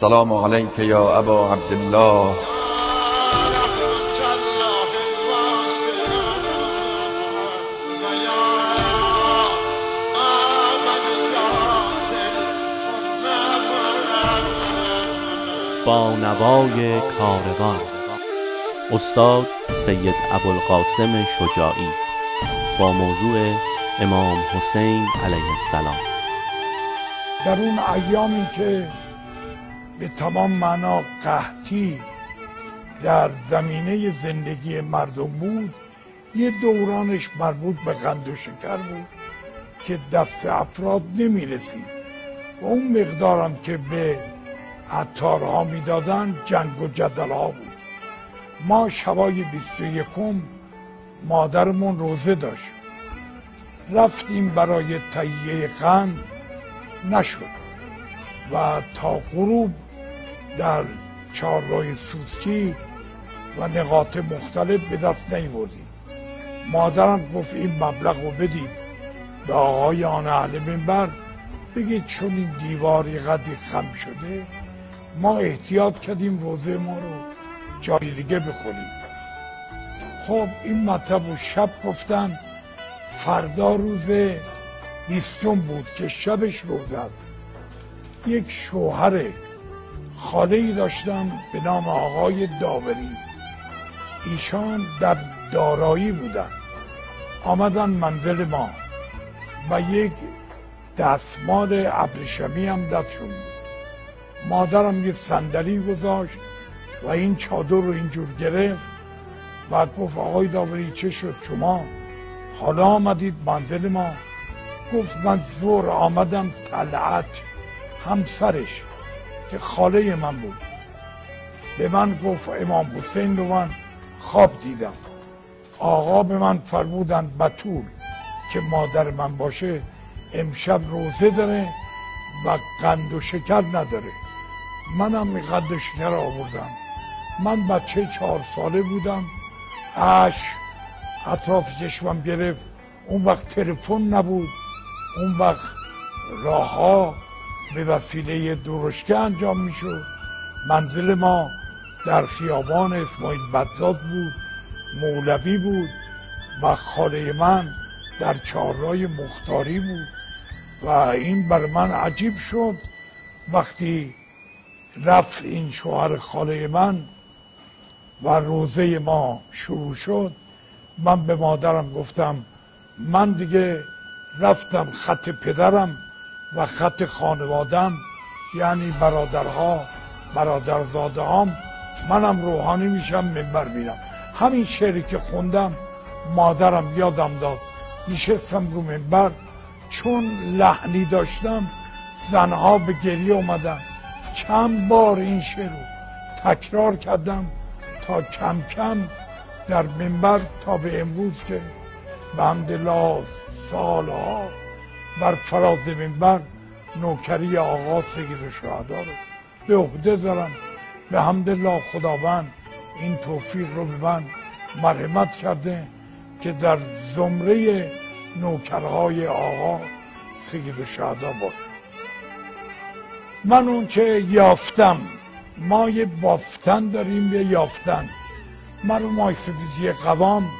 السلام عليك يا أبا عبد الله با نوای کاروان. استاد سید ابوالقاسم شجاعی. با موضوع امام حسین علیه السلام. در اون ایامی که به تمام معنا قحطی در زمینه زندگی مردم بود یه دورانش مربوط به قند و شکر بود که دست افراد نمی رسید و اون مقدارم که به عطارها می‌دادن جنگ و جدل ها بود. ما شبای بیست و یکم مادرمون روزه داشت. رفتیم برای تهیه قند نشد. و تا غروب در چهارراه سوسکی و نقاط مختلف به دست نیوردیم. مادرم گفت این مبلغ رو بدید. به آقای آن اهل منبر بگید چون این دیواری قدی خم شده ما احتیاط کردیم روزه ما رو جای دیگه بخوریم. خب این مطلب و شب گفتن. فردا روز بیستم بود که شبش روزه است. یک شوهر خاله ای داشتم به نام آقای داوری. ایشان در دارایی بودن آمدن منزل ما و یک دستمال ابریشمی هم دستشون بود. مادرم یه صندلی گذاشت و این چادر رو اینجور گرفت و گفت آقای داوری چه شد شما؟ حالا آمدید منزل ما. گفت من زور آمدم طلعت همسرش. که خاله من بود. به من گفت امام حسین رو من خواب دیدم. آقا به من فرمودن بطول که مادر من باشه امشب روزه داره و قند و شکر نداره. منم قند و شکر آوردم. من بچه چهار ساله بودم. اش اطراف چشمم گرفت. اون وقت تلفن نبود. اون وقت راه ها به وسیله درشکه انجام می‌شد. منزل ما در خیابان اسماعیل بدزاد بود مولوی بود و خاله من در چهارراه مختاری بود و این بر من عجیب شد. وقتی رفت این شوهر خاله من و روزه ما شروع شد من به مادرم گفتم من دیگه رفتم خط پدرم. و خط خانوادم یعنی برادرها برادرزاده هم منم روحانی میشم منبر میرم. همین شعری که خوندم مادرم یادم داد نشستم رو منبر چون لحنی داشتم زنها به گریه اومدن. چند بار این شعر رو تکرار کردم تا کم کم در منبر تا به امروز که به همدلله سالها بر فراز منبر نوکری آقا سید شهدا رو به عهده دارم. به حمدالله خداوند این توفیق رو به من مرحمت کرده که در زمره نوکرهای آقا سید شهدا باشه. من اون که یافتم ما یه بافتن داریم یه یافتن. مرحوم سفیزی قوام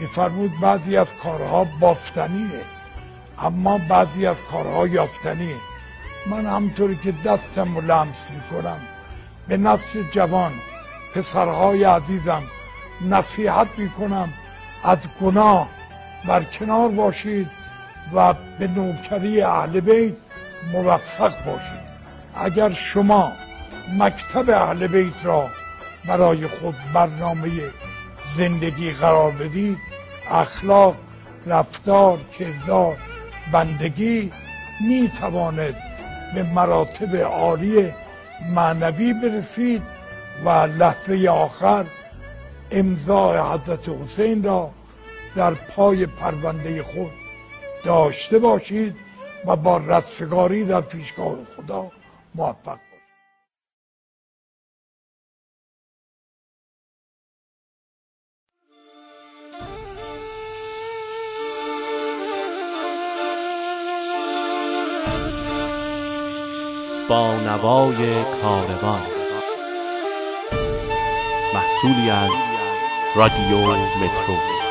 میفرمود بعضی از کارها بافتنیه. اما بعضی از کارها یافتنیه من همطوری که دستم رو لمس می‌کنم به نسل جوان پسرهای عزیزم نصیحت می‌کنم. از گناه بر کنار باشید و به نوکری اهل بیت موفق باشید. اگر شما مکتب اهل بیت را برای خود برنامه زندگی قرار بدید اخلاق رفتار کردار بندگی می تواند به مراتب عالی معنوی برسید و لحظه آخر امضای حضرت حسین را در پای پرونده خود داشته باشید و با رستگاری در پیشگاه خدا موفق با نوای کاروان. محصولی از رادیو مترو.